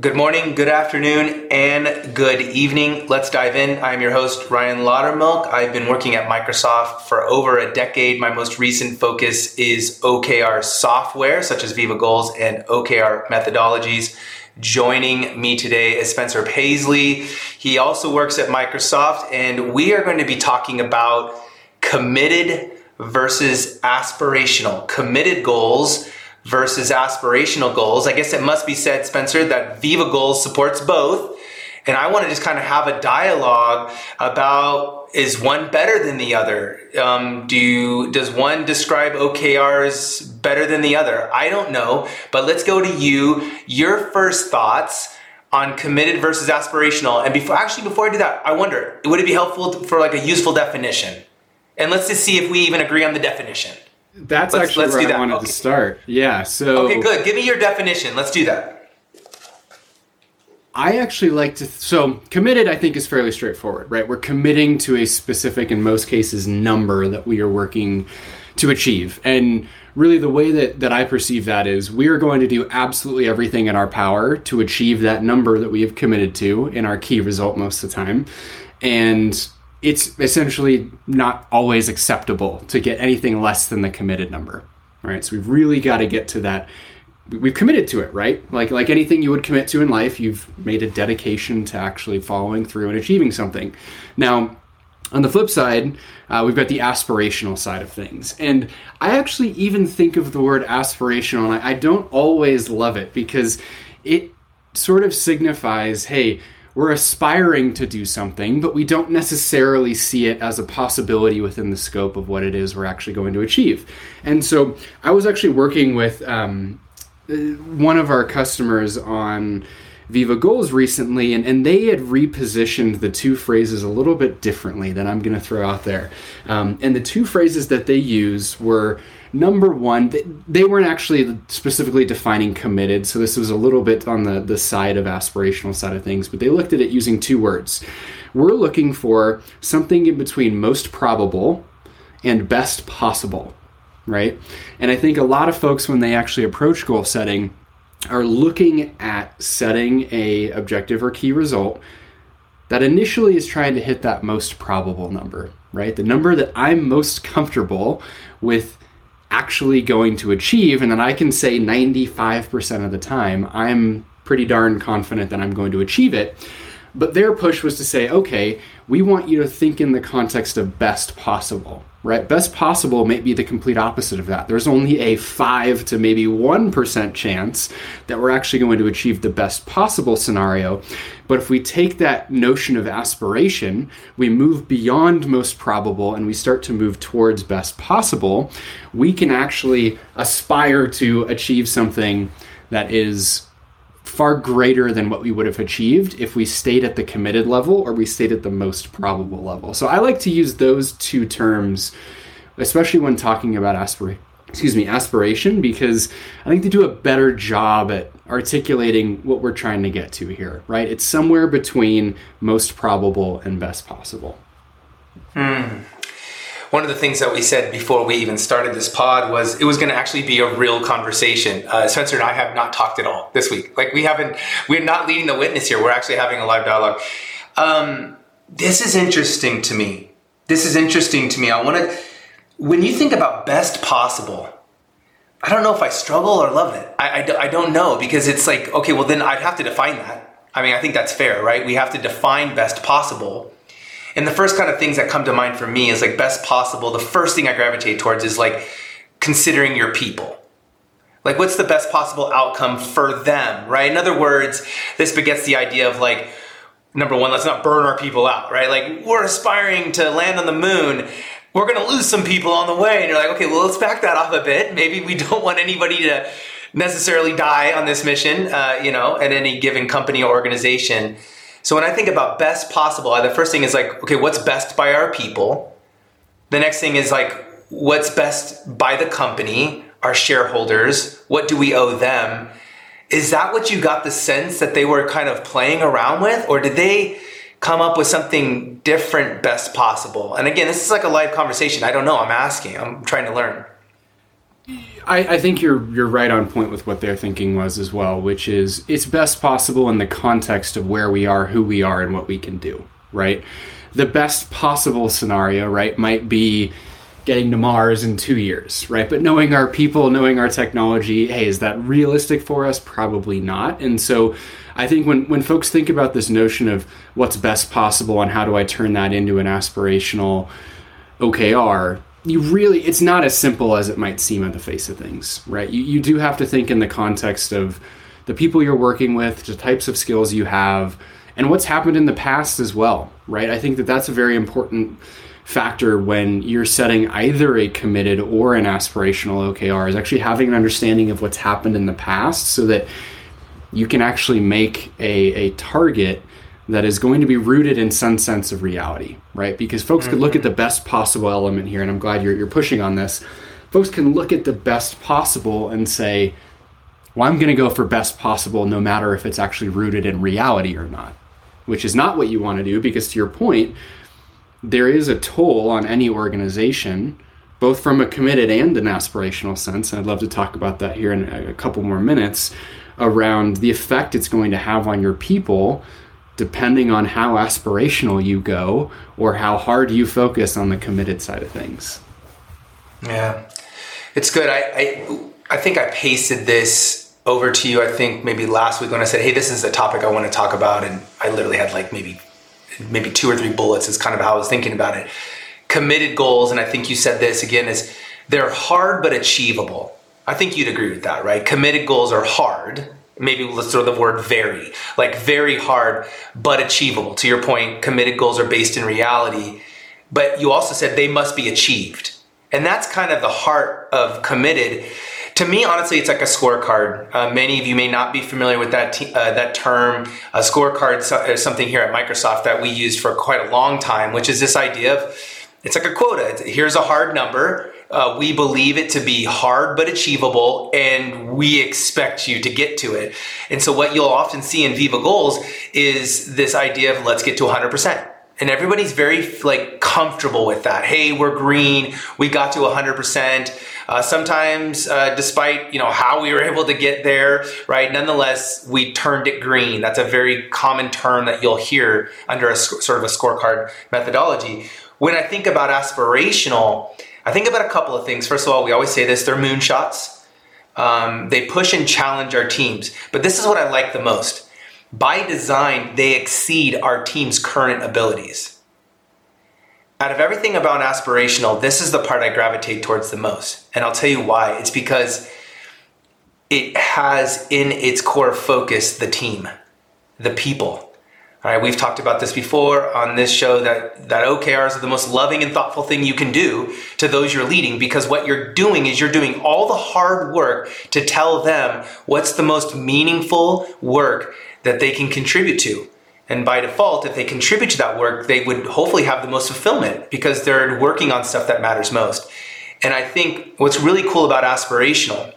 Good morning, good afternoon, and good evening. Let's dive in. I'm your host, Ryan Laudermilk. I've been working at Microsoft for over a decade. My most recent focus is OKR software, such as Viva Goals and OKR methodologies. Joining me today is Spencer Paisley. He also works at Microsoft, and we are going to be talking about committed versus aspirational. Committed goals versus aspirational goals. I guess it must be said, Spencer, that Viva Goals supports both. And I want to just kind of have a dialogue about is one better than the other? Um, do does one describe OKRs better than the other? I don't know, but let's go to you. Your first thoughts on committed versus aspirational. And before actually before I do that, I wonder would it be helpful for like a useful definition? And let's just see if we even agree on the definition. That's let's, actually let's where I wanted okay. to start. Yeah. So okay, good. Give me your definition. Let's do that. I actually like to. So committed, I think, is fairly straightforward, right? We're committing to a specific, in most cases, number that we are working to achieve, and really the way that that I perceive that is we are going to do absolutely everything in our power to achieve that number that we have committed to in our key result most of the time, and it's essentially not always acceptable to get anything less than the committed number right? So we've really got to get to that we've committed to it right? Like like anything you would commit to in life you've made a dedication to actually following through and achieving something. Now on the flip side, uh, we've got the aspirational side of things. And I actually even think of the word aspirational, and I, I don't always love it because it sort of signifies hey, we're aspiring to do something, but we don't necessarily see it as a possibility within the scope of what it is we're actually going to achieve. And so I was actually working with um, uh, one of our customers on Viva Goals recently, and, and they had repositioned the two phrases a little bit differently than I'm going to throw out there. Um, and the two phrases that they use were number one, they, they, weren't actually specifically defining committed, so this was a little bit on the, the side of aspirational side of things, but they looked at it using two words. We're looking for something in between most probable and best possible, right? And I think a lot of folks, when they actually approach goal setting, are looking at setting a objective or key result that initially is trying to hit that most probable number, right? The number that I'm most comfortable with actually going to achieve. And then I can say 95% of the time, I'm pretty darn confident that I'm going to achieve it. But their push was to say, okay, we want you to think in the context of best possible, right? Best possible may be the complete opposite of that. There's only a 5 to maybe 1% chance that we're actually going to achieve the best possible scenario. But if we take that notion of aspiration, we move beyond most probable and we start to move towards best possible, we can actually aspire to achieve something that is far greater than what we would have achieved if we stayed at the committed level or we stayed at the most probable level. So I like to use those two terms, especially when talking about aspiration. Excuse me, aspiration, because I think they do a better job at articulating what we're trying to get to here, right? It's somewhere between most probable and best possible. Hmm one of the things that we said before we even started this pod was it was going to actually be a real conversation. Uh, Spencer and I have not talked at all this week. Like we haven't, we're not leading the witness here. We're actually having a live dialogue. Um, this is interesting to me. This is interesting to me. I want to, when you think about best possible, I don't know if I struggle or love it. I, I, I don't know because it's like, okay, well then I'd have to define that. I mean, I think that's fair, right? We have to define best possible. And the first kind of things that come to mind for me is like best possible. The first thing I gravitate towards is like considering your people. Like, what's the best possible outcome for them, right? In other words, this begets the idea of like, number one, let's not burn our people out, right? Like, we're aspiring to land on the moon. We're to lose some people on the way. And you're like, okay, well, let's back that off a bit. Maybe we don't want anybody to necessarily die on this mission, uh, you know, at any given company or organization. So when I think about best possible, the first thing is like, okay, what's best by our people? The next thing is like, what's best by the company, our shareholders? What do we owe them? Is that what you got the sense that they were kind of playing around with? Or did they come up with something different, best possible? And again, this is like a live conversation. I don't know. I'm asking, I'm trying to learn. I, I, think you're you're right on point with what their thinking was as well, which is it's best possible in the context of where we are, who we are, and what we can do. Right. The best possible scenario, right, might be getting to Mars in two years, right? But knowing our people, knowing our technology, hey, is that realistic for us? Probably not. And so I think when, when folks think about this notion of what's best possible and how do I turn that into an aspirational OKR, you really it's not as simple as it might seem on the face of things right? You, you do have to think in the context of the people you're working with the types of skills you have and what's happened in the past as well right? I think that that's a very important factor when you're setting either a committed or an aspirational okr is actually having an understanding of what's happened in the past so that you can actually make a, a target that is going to be rooted in some sense of reality, right? Because folks mm-hmm. could look at the best possible element here, and I'm glad you're, you're pushing on this. Folks can look at the best possible and say, well, I'm going to go for best possible no matter if it's actually rooted in reality or not, which is not what you want to do because, to your point, there is a toll on any organization, both from a committed and an aspirational sense. And I'd love to talk about that here in a couple more minutes around the effect it's going to have on your people depending on how aspirational you go or how hard you focus on the committed side of things. Yeah, it's good. I, I, I think I pasted this over to you. I think maybe last week when I said, "Hey, this is a topic I want to talk about," and I literally had like maybe maybe two or three bullets. Is kind of how I was thinking about it. Committed goals, and I think you said this again is they're hard but achievable. I think you'd agree with that, right? Committed goals are hard maybe let's throw the word very like very hard but achievable. To your point committed goals are based in reality but you also said they must be achieved. And that's kind of the heart of committed. To me honestly it's like a scorecard. Uh, many of you may not be familiar with that uh, that term. A scorecard is something here at microsoft that we used for quite a long time which is this idea of it's like a quota. Here's a hard number uh, we believe it to be hard but achievable, and we expect you to get to it. And so, what you'll often see in Viva Goals is this idea of let's get to 100%. And everybody's very like comfortable with that. Hey, we're green. We got to 100%. Uh, sometimes, uh, despite you know how we were able to get there, right? Nonetheless, we turned it green. That's a very common term that you'll hear under a sort of a scorecard methodology. When I think about aspirational, I think about a couple of things. First of all, we always say this they're moonshots. Um, they push and challenge our teams. But this is what I like the most. By design, they exceed our team's current abilities. Out of everything about aspirational, this is the part I gravitate towards the most. And I'll tell you why. It's because it has in its core focus the team, the people. All right, we've talked about this before on this show that, that OKRs are the most loving and thoughtful thing you can do to those you're leading because what you're doing is you're doing all the hard work to tell them what's the most meaningful work that they can contribute to. And by default, if they contribute to that work, they would hopefully have the most fulfillment because they're working on stuff that matters most. And I think what's really cool about aspirational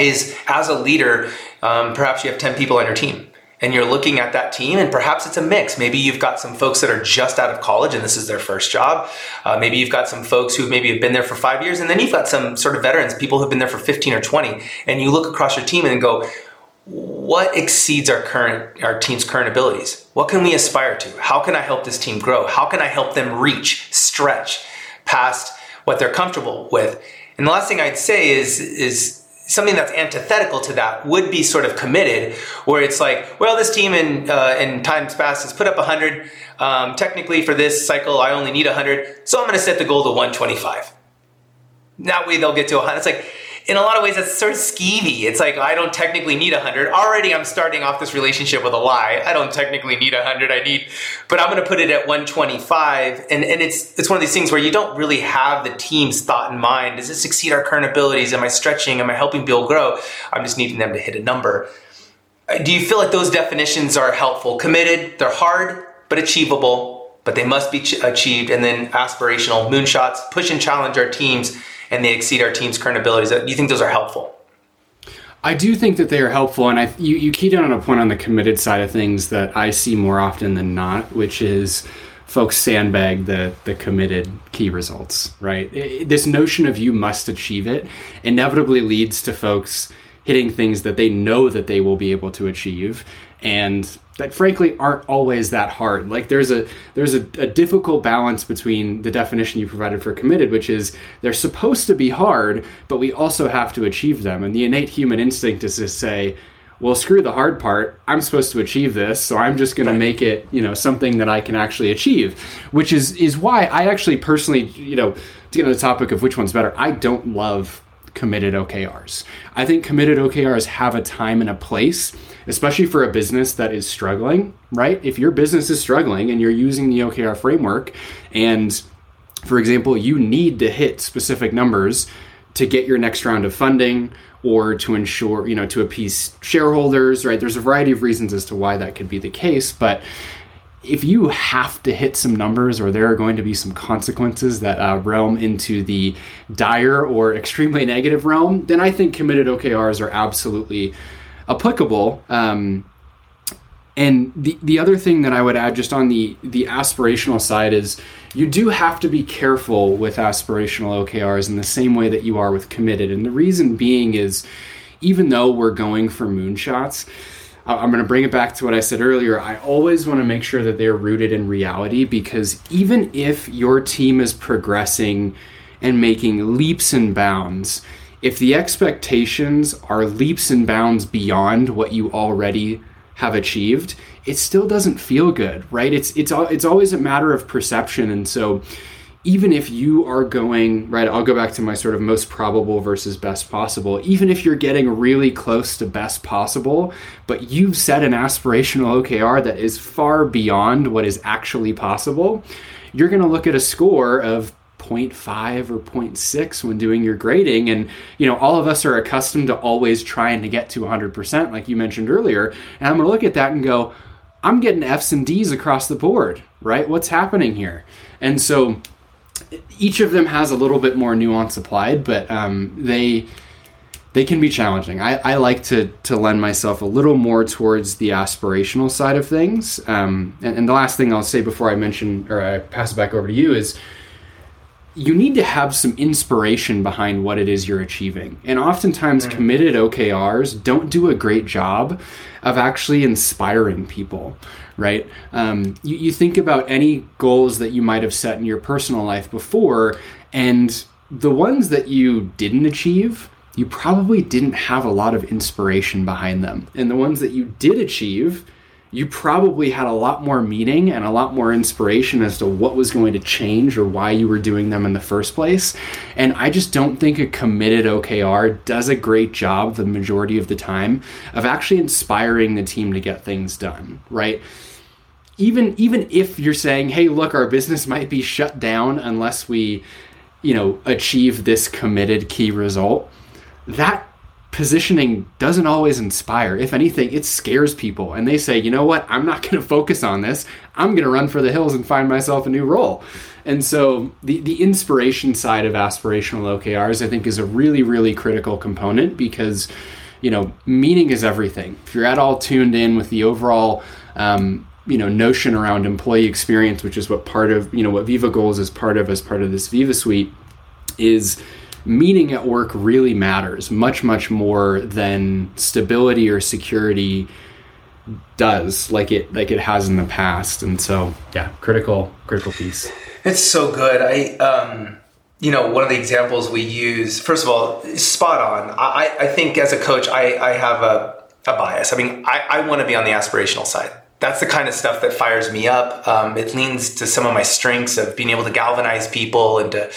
is as a leader, um, perhaps you have 10 people on your team and you're looking at that team and perhaps it's a mix. Maybe you've got some folks that are just out of college and this is their first job. Uh, maybe you've got some folks who maybe have been there for five years and then you've got some sort of veterans people who've been there for 15 or 20 and you look across your team and go what exceeds our current our team's current abilities? What can we aspire to? How can i help this team grow? How can i help them reach stretch past what they're comfortable with? And the last thing i'd say is is something that's antithetical to that would be sort of committed, where it's like, well, this team in uh, in times past has put up 100. Um, technically, for this cycle, I only need 100, so I'm going to set the goal to 125. That way, they'll get to 100. It's like in a lot of ways, that's sort of skeevy. It's like, I don't technically need 100. Already, I'm starting off this relationship with a lie. I don't technically need 100. I need, but I'm going to put it at 125. And, and it's, it's one of these things where you don't really have the team's thought in mind. Does this exceed our current abilities? Am I stretching? Am I helping Bill grow? I'm just needing them to hit a number. Do you feel like those definitions are helpful? Committed, they're hard, but achievable, but they must be ch- achieved. And then aspirational moonshots, push and challenge our teams and they exceed our team's current abilities. Do you think those are helpful? I do think that they are helpful, and I you, you keyed in on a point on the committed side of things that I see more often than not, which is folks sandbag the the committed key results, right? It, this notion of you must achieve it inevitably leads to folks hitting things that they know that they will be able to achieve and that frankly aren't always that hard. Like there's a there's a, a, difficult balance between the definition you provided for committed, which is they're supposed to be hard, but we also have to achieve them. And the innate human instinct is to say, well, screw the hard part. I'm supposed to achieve this, so I'm just going to make it, you know, something that I can actually achieve. Which is is why I actually personally, you know, to get on the topic of which one's better, I don't love committed OKRs. I think committed OKRs have a time and a place especially for a business that is struggling, right? If your business is struggling and you're using the OKR framework, and for example, you need to hit specific numbers to get your next round of funding or to ensure, you know, to appease shareholders, right? There's a variety of reasons as to why that could be the case, but if you have to hit some numbers or there are going to be some consequences that uh, realm into the dire or extremely negative realm, then I think committed OKRs are absolutely applicable. Um, and the the other thing that I would add, just on the the aspirational side, is you do have to be careful with aspirational OKRs in the same way that you are with committed. And the reason being is, even though we're going for moonshots. I'm going to bring it back to what I said earlier. I always want to make sure that they're rooted in reality because even if your team is progressing and making leaps and bounds, if the expectations are leaps and bounds beyond what you already have achieved, it still doesn't feel good, right? It's it's it's always a matter of perception, and so even if you are going right, I'll go back to my sort of most probable versus best possible. Even if you're getting really close to best possible, but you've set an aspirational OKR that is far beyond what is actually possible, you're going to look at a score of 0.5 or 0.6 when doing your grading. And you know all of us are accustomed to always trying to get to 100% like you mentioned earlier. And i'm going to look at that and go i'm getting f's and d's across the board right? What's happening here? And so each of them has a little bit more nuance applied but um, they they can be challenging. I, I, like to to lend myself a little more towards the aspirational side of things. Um, and, and, the last thing I'll say before I mention or I pass it back over to you is you need to have some inspiration behind what it is you're achieving. And oftentimes, mm-hmm. committed OKRs don't do a great job of actually inspiring people, right? Um, you, you think about any goals that you might have set in your personal life before, and the ones that you didn't achieve, you probably didn't have a lot of inspiration behind them. And the ones that you did achieve, you probably had a lot more meaning and a lot more inspiration as to what was going to change or why you were doing them in the first place. And I just don't think a committed OKR does a great job the majority of the time of actually inspiring the team to get things done, right? Even even if you're saying, "Hey, look, our business might be shut down unless we, you know, achieve this committed key result." That positioning doesn't always inspire. If anything, it scares people and they say, you know what, I'm not going to focus on this. I'm going to run for the hills and find myself a new role. And so the, the inspiration side of aspirational OKRs, I think, is a really, really critical component because, you know, meaning is everything. If you're at all tuned in with the overall, um, you know, notion around employee experience, which is what part of, you know, what Viva Goals is part of as part of this Viva Suite, is meaning at work really matters much, much more than stability or security does like it like it has in the past. And so yeah critical critical piece. It's so good. I um you know one of the examples we use first of all spot on. I i think as a coach i i have a, a bias. I mean i i want to be on the aspirational side. That's the kind of stuff that fires me up. Um, it leans to some of my strengths of being able to galvanize people and to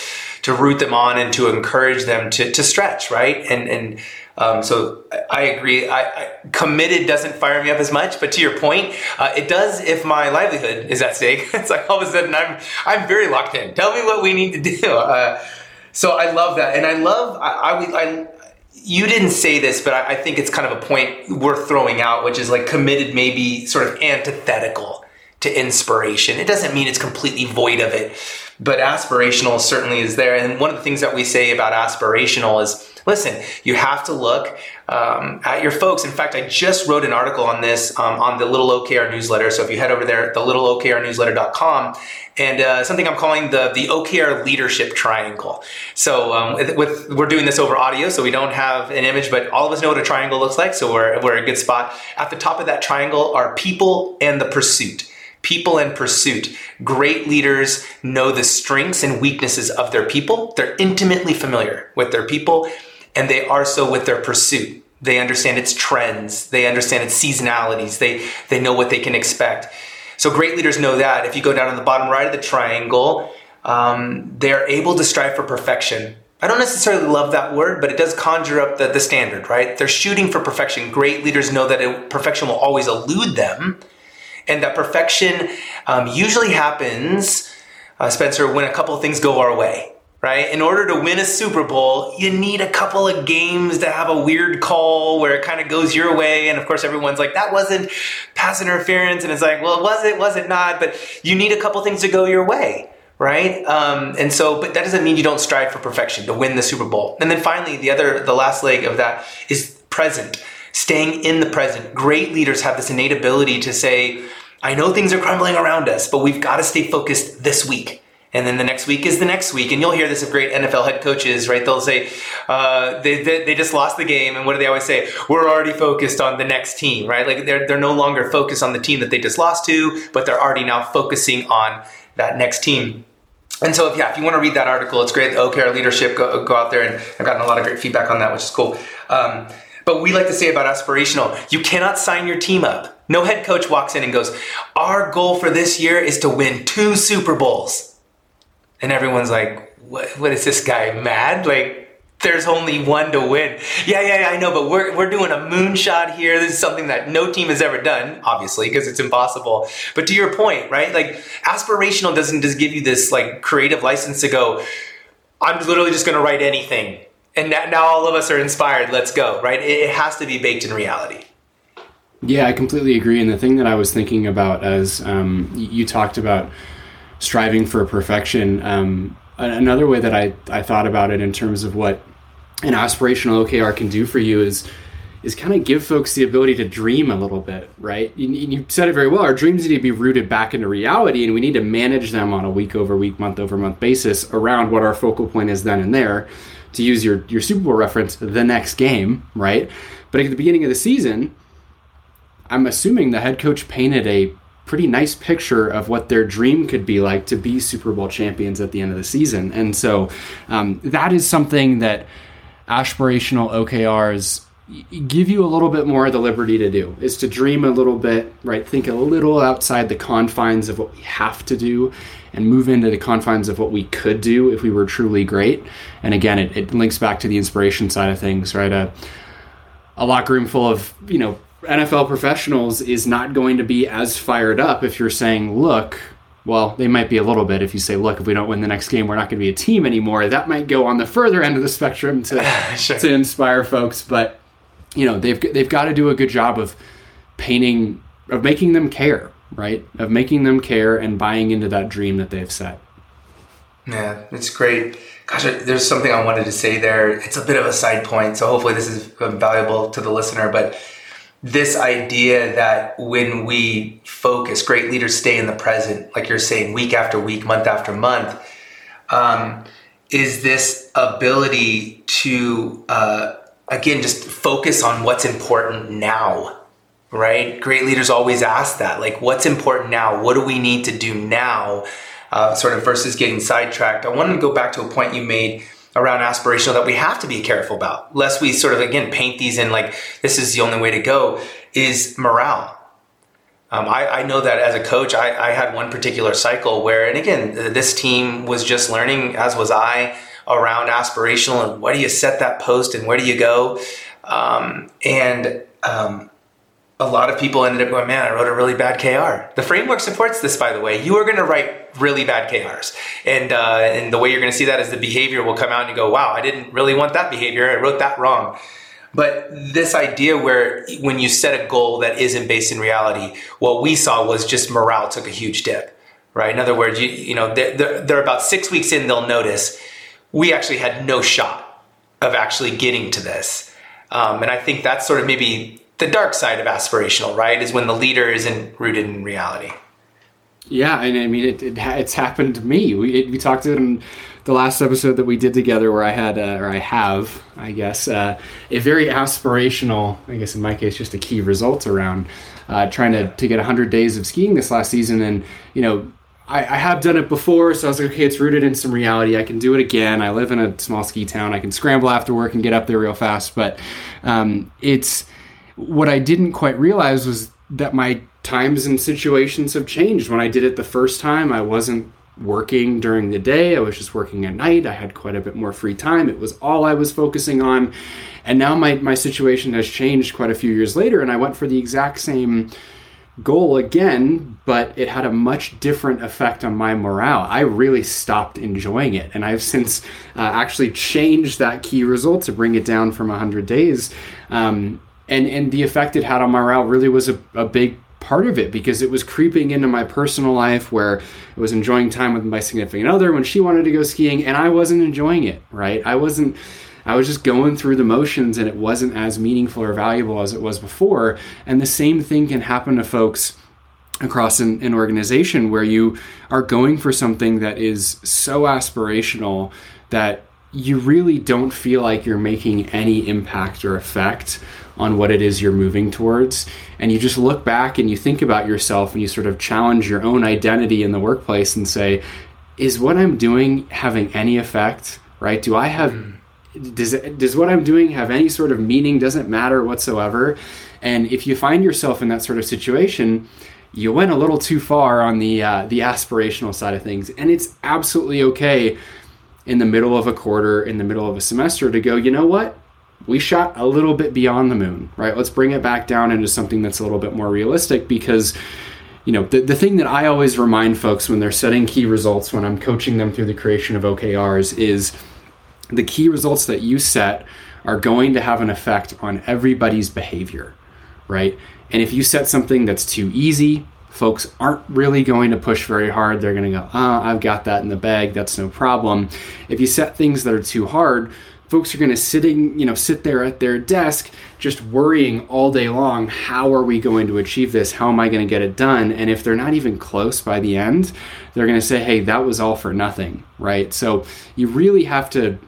to root them on and to encourage them to to stretch, right? And and um, so I agree. I, I, committed doesn't fire me up as much, but to your point, uh, it does if my livelihood is at stake. it's like all of a sudden I'm I'm very locked in. Tell me what we need to do. Uh, so I love that, and I love I, I, I you didn't say this, but I, I, think it's kind of a point worth throwing out, which is like committed, maybe sort of antithetical to inspiration. It doesn't mean it's completely void of it, but aspirational certainly is there. And one of the things that we say about aspirational is listen, you have to look um, at your folks. In fact, I just wrote an article on this um, on the Little OKR newsletter. So if you head over there, the littleokrnewsletter.com, and uh, something I'm calling the the OKR leadership triangle. So um, with, we're doing this over audio, so we don't have an image, but all of us know what a triangle looks like. So we're we're a good spot. At the top of that triangle are people and the pursuit. People and pursuit. Great leaders know the strengths and weaknesses of their people. They're intimately familiar with their people, and they are so with their pursuit. They understand its trends. They understand its seasonalities. They they know what they can expect. So great leaders know that. If you go down to the bottom right of the triangle, um, they're able to strive for perfection. I don't necessarily love that word, but it does conjure up the, the standard, right? They're shooting for perfection. Great leaders know that it, perfection will always elude them, and that perfection um, usually happens, uh, Spencer, when a couple things go our way right? In order to win a Super Bowl, you need a couple of games to have a weird call where it kind of goes your way. And of course, everyone's like, that wasn't pass interference. And it's like, well, was it, was it not? But you need a couple things to go your way. Right, um, and so, but that doesn't mean you don't strive for perfection to win the Super Bowl. And then finally, the other, the last leg of that is present, staying in the present. Great leaders have this innate ability to say, "I know things are crumbling around us, but we've got to stay focused this week." and then the next week is the next week. And you'll hear this of great nfl head coaches right they'll say uh, they, they, they, just lost the game. And what do they always say? We're already focused on the next team right? Like they're, they're no longer focused on the team that they just lost to but they're already now focusing on that next team. And so if, yeah if you want to read that article it's great. The okr leadership go, go out there. And i've gotten a lot of great feedback on that which is cool. Um, but we like to say about aspirational you cannot sign your team up no head coach walks in and goes our goal for this year is to win two super bowls and everyone's like, what, what is this guy mad? Like, there's only one to win. Yeah, yeah, yeah, I know, but we're, we're doing a moonshot here. This is something that no team has ever done, obviously, because it's impossible. But to your point, right? Like, aspirational doesn't just give you this, like, creative license to go, I'm literally just going to write anything. And now all of us are inspired. Let's go, right? It has to be baked in reality. Yeah, I completely agree. And the thing that I was thinking about as um, you talked about striving for perfection. Um, another way that I, I thought about it in terms of what an aspirational OKR can do for you is is kind of give folks the ability to dream a little bit, right? You, you, said it very well. Our dreams need to be rooted back into reality, and we need to manage them on a week over week, month over month basis around what our focal point is then and there. To use your your Super Bowl reference, the next game, right? But at the beginning of the season, I'm assuming the head coach painted a pretty nice picture of what their dream could be like to be Super Bowl champions at the end of the season. And so um, that is something that aspirational OKRs give you a little bit more of the liberty to do is to dream a little bit right think a little outside the confines of what we have to do and move into the confines of what we could do if we were truly great and again it, it links back to the inspiration side of things right a, a locker room full of you know NFL professionals is not going to be as fired up if you're saying, look, well, they might be a little bit if you say, look, if we don't win the next game, we're not going to be a team anymore. That might go on the further end of the spectrum to, sure. to inspire folks. But, you know, they've, they've got to do a good job of painting, of making them care, right? Of making them care and buying into that dream that they've set. Yeah, it's great. Gosh, there's something I wanted to say there. It's a bit of a side point, so hopefully this is valuable to the listener. But this idea that when we focus, great leaders stay in the present, like you're saying, week after week, month after month, um, is this ability to, uh, again, just focus on what's important now, right? Great leaders always ask that, like, what's important now? What do we need to do now? Uh, sort of versus getting sidetracked. I wanted to go back to a point you made around aspirational that we have to be careful about, lest we sort of again paint these in like this is the only way to go, is morale. Um, I, I, know that as a coach, I, I, had one particular cycle where, and again, this team was just learning, as was I, around aspirational and what do you set that post and where do you go. Um, and um, a lot of people ended up going, man, I wrote a really bad KR. The framework supports this, by the way. You are going to write really bad KRs. And, uh, and the way you're going to see that is the behavior will come out and you go, wow, I didn't really want that behavior. I wrote that wrong. But this idea where when you set a goal that isn't based in reality, what we saw was just morale took a huge dip, right? In other words, you, you know, they're, they're about six weeks in, they'll notice we actually had no shot of actually getting to this. Um, and I think that's sort of maybe the dark side of aspirational, right? Is when the leader isn't rooted in reality. Yeah, and I mean it, it it's happened to me. We it, we talked in the last episode that we did together, where I had uh, or I have, I guess, uh, a very aspirational, I guess in my case, just a key result around uh, trying to to get 100 days of skiing this last season, and you know. I, I have done it before, so I was like, okay, it's rooted in some reality. I can do it again. I live in a small ski town. I can scramble after work and get up there real fast. But um, it's what I didn't quite realize was that my times and situations have changed. When I did it the first time, I wasn't working during the day, I was just working at night. I had quite a bit more free time. It was all I was focusing on. And now my, my situation has changed quite a few years later, and I went for the exact same goal again, but it had a much different effect on my morale. I really stopped enjoying it, and I've since uh, actually changed that key result to bring it down from 100 days. Um, and, and the effect it had on morale really was a, a big part of it because it was creeping into my personal life where I was enjoying time with my significant other when she wanted to go skiing and I wasn't enjoying it, right? I wasn't I was just going through the motions and it wasn't as meaningful or valuable as it was before. And the same thing can happen to folks across an, an organization where you are going for something that is so aspirational that you really don't feel like you're making any impact or effect on what it is you're moving towards. And you just look back and you think about yourself and you sort of challenge your own identity in the workplace and say, is what I'm doing having any effect? Right? Do I have. Hmm. Does, does what I'm doing have any sort of meaning? Doesn't matter whatsoever. And if you find yourself in that sort of situation, you went a little too far on the uh, the aspirational side of things, and it's absolutely okay in the middle of a quarter, in the middle of a semester, to go. You know what? we shot a little bit beyond the moon, right? Let's bring it back down into something that's a little bit more realistic because you know, the, the thing that I always remind folks when they're setting key results when I'm coaching them through the creation of OKRs is the key results that you set are going to have an effect on everybody's behavior, right? And if you set something that's too easy, folks aren't really going to push very hard. They're going to go, ah, oh, I've got that in the bag. That's no problem. If you set things that are too hard, folks are going to sitting you know sit there at their desk just worrying all day long how are we going to achieve this how am i going to get it done and if they're not even close by the end they're going to say hey that was all for nothing right so you really have to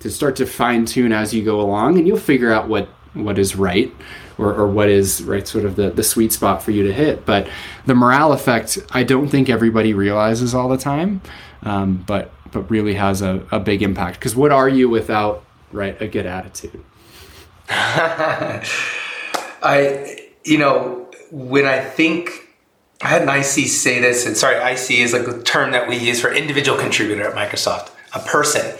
to start to fine tune as you go along and you'll figure out what what is right or, or what is right sort of the, the sweet spot for you to hit but the morale effect i don't think everybody realizes all the time um, but but really has a, a big impact. Because what are you without right a good attitude? I you know when I think I had an IC say this, and sorry, IC is like a term that we use for individual contributor at Microsoft. A person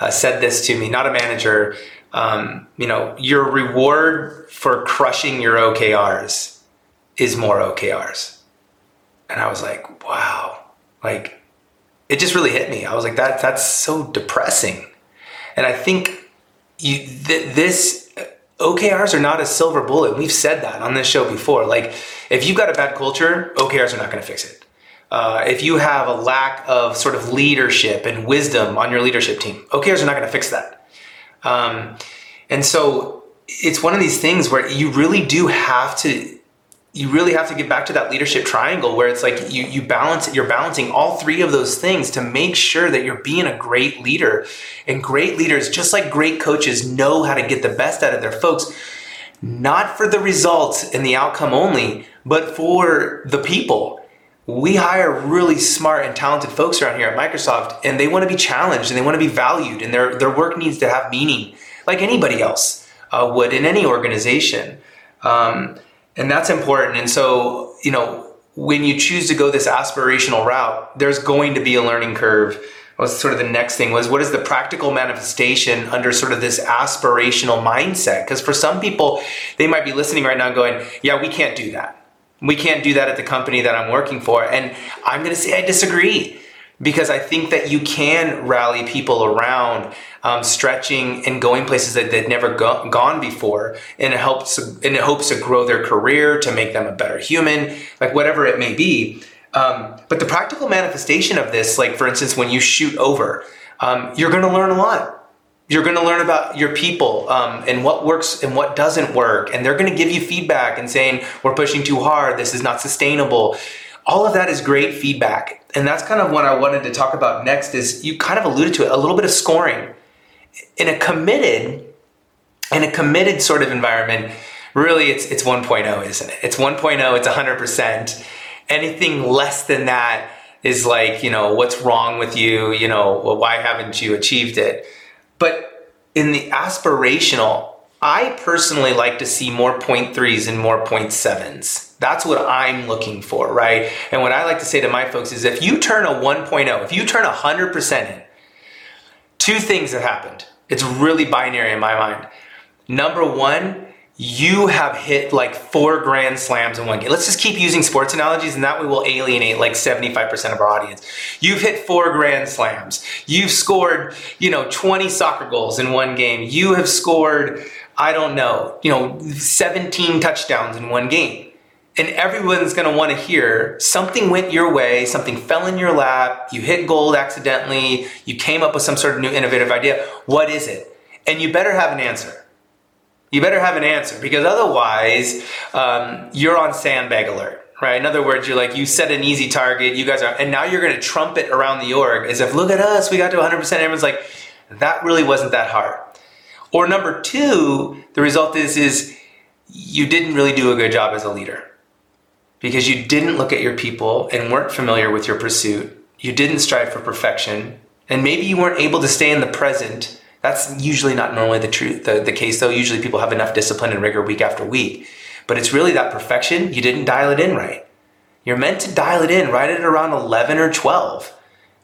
uh, said this to me, not a manager. Um, you know, your reward for crushing your OKRs is more OKRs. And I was like, wow, like it just really hit me. I was like, that that's so depressing. And I think you th- this OKRs are not a silver bullet. We've said that on this show before. Like, if you've got a bad culture, OKRs are not going to fix it. Uh, if you have a lack of sort of leadership and wisdom on your leadership team, OKRs are not going to fix that. Um, and so it's one of these things where you really do have to you really have to get back to that leadership triangle where it's like you you balance you're balancing all three of those things to make sure that you're being a great leader and great leaders just like great coaches know how to get the best out of their folks not for the results and the outcome only but for the people we hire really smart and talented folks around here at Microsoft and they want to be challenged and they want to be valued and their their work needs to have meaning like anybody else uh, would in any organization um, and that's important. And so, you know, when you choose to go this aspirational route, there's going to be a learning curve. Was sort of the next thing was what is the practical manifestation under sort of this aspirational mindset? Because for some people, they might be listening right now going, yeah, we can't do that. We can't do that at the company that I'm working for. And I'm going to say I disagree because I think that you can rally people around um, stretching and going places that they've never go- gone before, and it helps it hopes to grow their career, to make them a better human, like whatever it may be. Um, but the practical manifestation of this, like for instance, when you shoot over, um, you're going to learn a lot. You're going to learn about your people um, and what works and what doesn't work and they're going to give you feedback and saying we're pushing too hard. This is not sustainable. All of that is great feedback and that's kind of what i wanted to talk about next is you kind of alluded to it a little bit of scoring. In a committed in a committed sort of environment really it's it's 1.0 isn't it? It's 1.0 it's 100% anything less than that is like you know what's wrong with you? You know well, why haven't you achieved it in the aspirational, I personally like to see more point threes and more point sevens. That's what I'm looking for, right? And what I like to say to my folks is if you turn a 1.0, if you turn 100% in, two things have happened. It's really binary in my mind. Number one, you have hit like four grand slams in one game. Let's just keep using sports analogies and that way we'll alienate like 75% of our audience. You've hit four grand slams. You've scored, you know, 20 soccer goals in one game. You have scored, I don't know, you know, 17 touchdowns in one game. And everyone's want to hear something went your way, something fell in your lap, you hit gold accidentally, you came up with some sort of new innovative idea. What is it? And you better have an answer you better have an answer because otherwise um, you're on sandbag alert right? In other words you're like you set an easy target you guys are and now you're going to trumpet around the org as if look at us we got to 100% everyone's like that really wasn't that hard. Or number two the result is is you didn't really do a good job as a leader. Because you didn't look at your people and weren't familiar with your pursuit. You didn't strive for perfection. And maybe you weren't able to stay in the present that's usually not normally the truth, the, the case though. Usually people have enough discipline and rigor week after week. But it's really that perfection, you didn't dial it in right. You're meant to dial it in right at around 11 or 12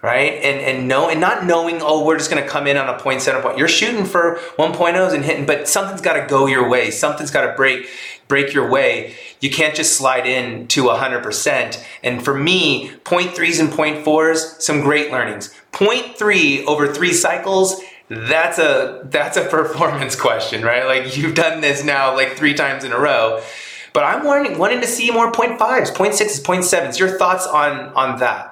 right? And and know and not knowing, oh, we're just going to come in on a point center point. You're shooting for 1.0s and hitting, but something's got to go your way. Something's got to break break your way. You can't just slide in to 100%. And for me, point threes and point fours, some great learnings. Point three over three cycles that's a that's a performance question, right? Like you've done this now like three times in a row. But I'm wanting wanting to see more point fives, point sixes, point sevens. Your thoughts on on that?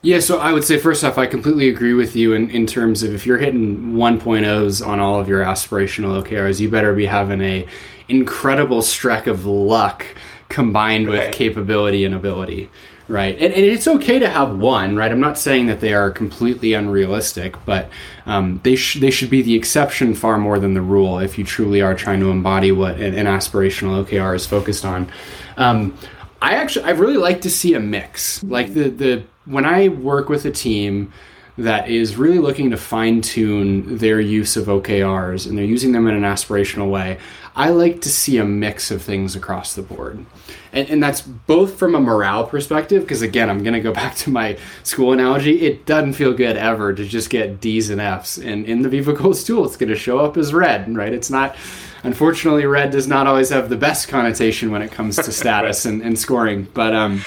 Yeah, so I would say first off, I completely agree with you in, in terms of if you're hitting 1.0s on all of your aspirational OKRs, you better be having a incredible streak of luck combined with capability and ability right? And, and, it's okay to have one, right? I'm not saying that they are completely unrealistic, but um, they sh- they should be the exception far more than the rule if you truly are trying to embody what an, an aspirational OKR is focused on. Um, I actually I really like to see a mix, like the the when I work with a team that is really looking to fine tune their use of OKRs and they're using them in an aspirational way. I like to see a mix of things across the board. And, and that's both from a morale perspective, because again, I'm going to go back to my school analogy. It doesn't feel good ever to just get D's and F's. And in the Viva Goals tool, it's going to show up as red, right? It's not, unfortunately, red does not always have the best connotation when it comes to status and, and scoring. But, um,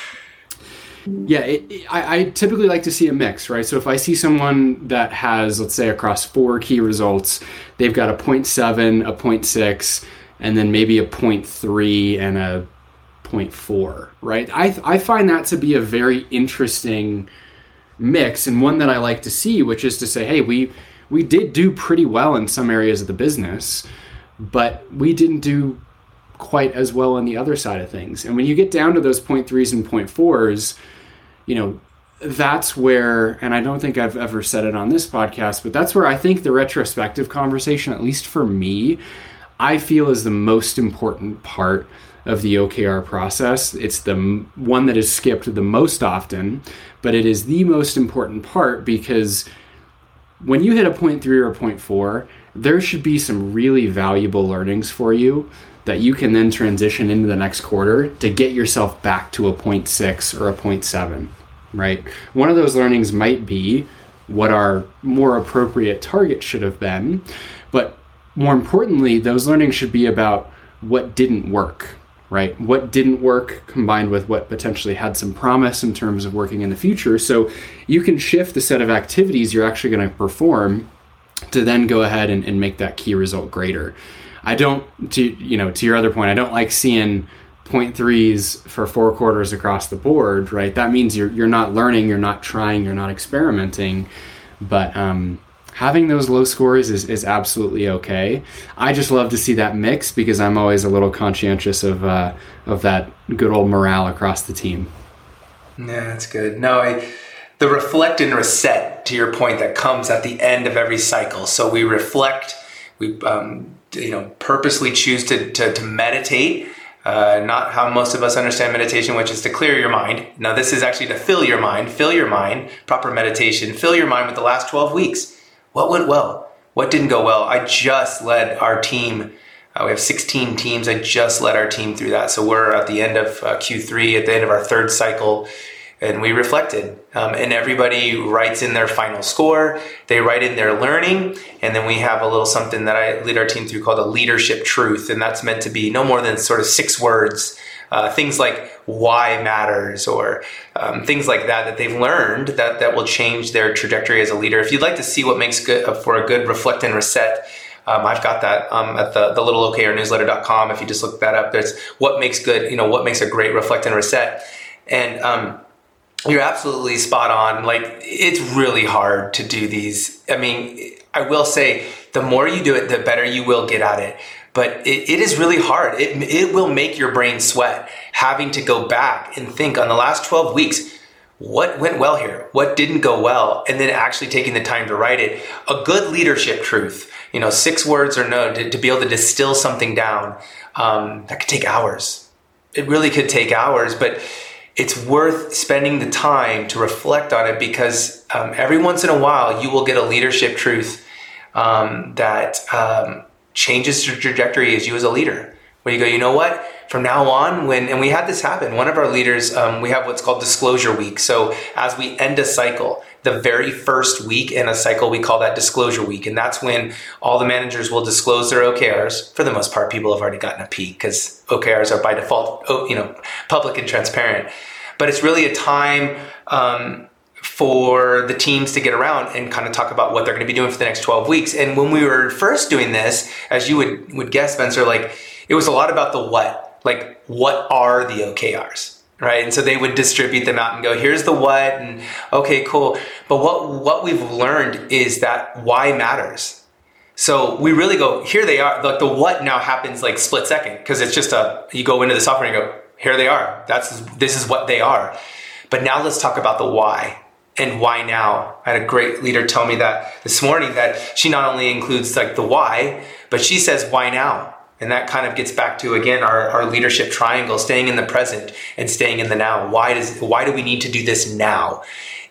yeah, it, it, I, I, typically like to see a mix, right? So if I see someone that has, let's say, across four key results, they've got a 0.7, a 0.6, and then maybe a 0.3 and a 0.4, right? I, I find that to be a very interesting mix and one that I like to see, which is to say, hey, we we did do pretty well in some areas of the business, but we didn't do quite as well on the other side of things. And when you get down to those 0.3s and 0.4s, you know, that's where, and I don't think I've ever said it on this podcast, but that's where I think the retrospective conversation, at least for me, I feel is the most important part of the OKR process. It's the one that is skipped the most often, but it is the most important part because when you hit a point three or a point four, there should be some really valuable learnings for you that you can then transition into the next quarter to get yourself back to a point six or a point seven, right? One of those learnings might be what our more appropriate target should have been, but more importantly, those learnings should be about what didn't work, right? What didn't work combined with what potentially had some promise in terms of working in the future. So you can shift the set of activities you're actually going to perform to then go ahead and, and make that key result greater. I don't, to you know, to your other point, I don't like seeing point threes for four quarters across the board, right? That means you're you're not learning, you're not trying, you're not experimenting. But um, having those low scores is, is absolutely okay. I just love to see that mix because I'm always a little conscientious of uh, of that good old morale across the team. Yeah, that's good. No, I the reflect and reset to your point that comes at the end of every cycle. So we reflect, we um, you know purposely choose to to, to meditate. Uh, not how most of us understand meditation, which is to clear your mind. Now, this is actually to fill your mind, fill your mind, proper meditation, fill your mind with the last 12 weeks. What went well? What didn't go well? I just led our team. Uh, we have 16 teams. I just led our team through that. So we're at the end of uh, Q3, at the end of our third cycle and we reflected. Um, and everybody writes in their final score, they write in their learning, and then we have a little something that I lead our team through called a leadership truth. And that's meant to be no more than sort of six words. Uh, things like why matters or um, things like that that they've learned that, that will change their trajectory as a leader. If you'd like to see what makes good uh, for a good reflect and reset, um, I've got that um, at the, the little OKR newsletter.com. If you just look that up, there's what makes good, you know, what makes a great reflect and reset. And um, you're absolutely spot on. Like it's really hard to do these. I mean, I will say the more you do it, the better you will get at it. But it, it is really hard. It, it will make your brain sweat having to go back and think on the last 12 weeks, what went well here? What didn't go well? And then actually taking the time to write it. A good leadership truth, you know, six words or no, to, to be able to distill something down, um, that could take hours. It really could take hours, but it's worth spending the time to reflect on it because um, every once in a while you will get a leadership truth um, that um, changes your trajectory as you as a leader. Where you go, you know what? From now on, when and we had this happen, one of our leaders, um, we have what's called disclosure week. So as we end a cycle, the very first week in a cycle, we call that disclosure week. And that's when all the managers will disclose their OKRs. For the most part, people have already gotten a peek because OKRs are by default, oh, you know, public and transparent. But it's really a time um, for the teams to get around and kind of talk about what they're going to be doing for the next 12 weeks. And when we were first doing this, as you would, would guess, Spencer, like it was a lot about the what, like what are the OKRs? right? And so they would distribute them out and go, here's the what, and okay, cool. But what what we've learned is that why matters. So we really go, here they are. Like the what now happens like split second because it's just a you go into the software and you go, here they are. That's this is what they are. But now let's talk about the why and why now. I had a great leader tell me that this morning that she not only includes like the why, but she says why now and that kind of gets back to again our, our leadership triangle, staying in the present and staying in the now. Why does why do we need to do this now?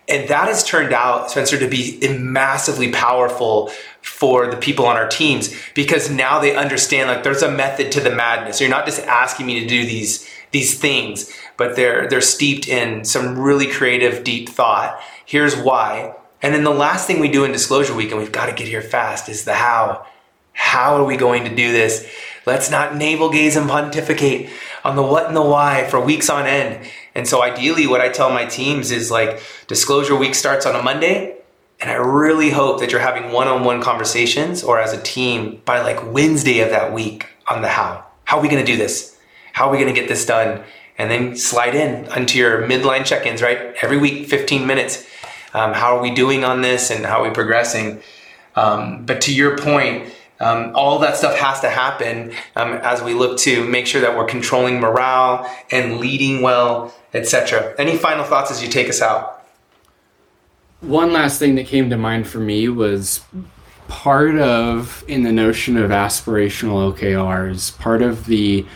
And that has turned out, Spencer, to be massively powerful for the people on our teams because now they understand like there's a method to the madness. You're not just asking me to do these these things, but they're they're steeped in some really creative, deep thought. Here's why. And then the last thing we do in disclosure week, and we've got to get here fast, is the how. How are we going to do this? Let's not navel gaze and pontificate on the what and the why for weeks on end. And so ideally what I tell my teams is like disclosure week starts on a Monday. And I really hope that you're having one-on-one conversations or as a team by like Wednesday of that week on the how. How are we going to do this? How are we going to get this done? And then slide in onto your midline check-ins, right? Every week, 15 minutes. Um, how are we doing on this and how are we progressing? Um, but to your point, um, all that stuff has to happen um, as we look to make sure that we're controlling morale and leading well, etc. Any final thoughts as you take us out? One last thing that came to mind for me was part of in the notion of aspirational OKRs, part of the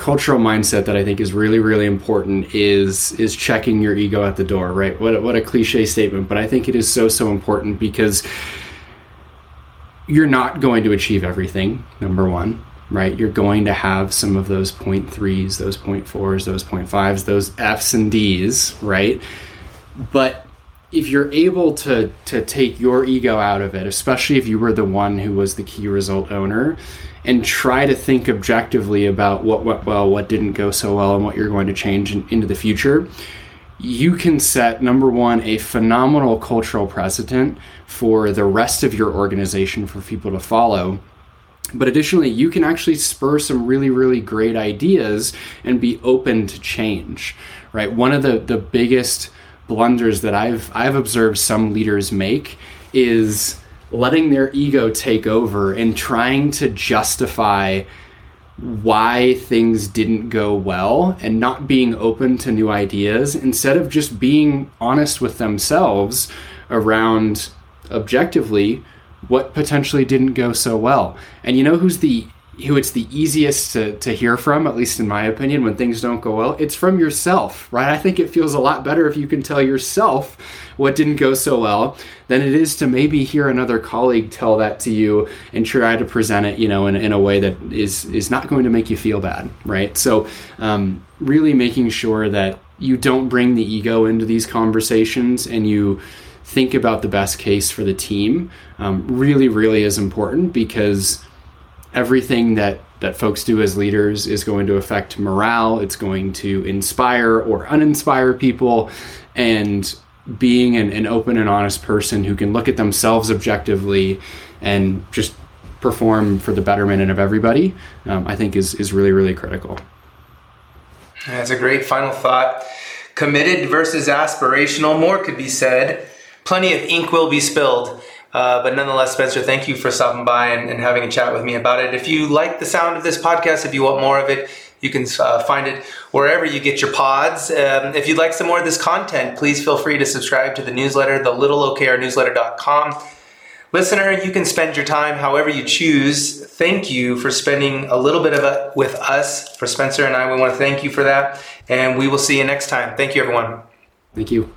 cultural mindset that I think is really really important is is checking your ego at the door, right? What what a cliche statement, but I think it is so so important because you're not going to achieve everything, number one, right? You're going to have some of those point threes, those point fours, those point fives, those F's and D's, right? But if you're able to to take your ego out of it, especially if you were the one who was the key result owner, and try to think objectively about what went well, what didn't go so well, and what you're going to change in, into the future, you can set number one a phenomenal cultural precedent for the rest of your organization for people to follow. But additionally you can actually spur some really really great ideas and be open to change right? One of the the biggest blunders that i've i've observed some leaders make is letting their ego take over and trying to justify why things didn't go well and not being open to new ideas instead of just being honest with themselves around objectively what potentially didn't go so well. And you know who's the who it's the easiest to, to hear from, at least in my opinion, when things don't go well, it's from yourself, right? I think it feels a lot better if you can tell yourself what didn't go so well than it is to maybe hear another colleague tell that to you and try to present it, you know, in, in a way that is is not going to make you feel bad, right? So, um, really making sure that you don't bring the ego into these conversations and you think about the best case for the team um, really, really is important because everything that that folks do as leaders is going to affect morale. It's going to inspire or uninspire people, and being an, an open and honest person who can look at themselves objectively and just perform for the betterment and of everybody, um, I think is is really really critical. That's a great final thought. Committed versus aspirational. More could be said plenty of ink will be spilled. Uh, but nonetheless, Spencer, thank you for stopping by and, and, having a chat with me about it. If you like the sound of this podcast, if you want more of it, you can uh, find it wherever you get your pods. Um, if you'd like some more of this content, please feel free to subscribe to the newsletter, the littleokrnewsletter.com. Listener, you can spend your time however you choose. Thank you for spending a little bit of it with us. For Spencer and I, we want to thank you for that. And we will see you next time. Thank you, everyone. Thank you.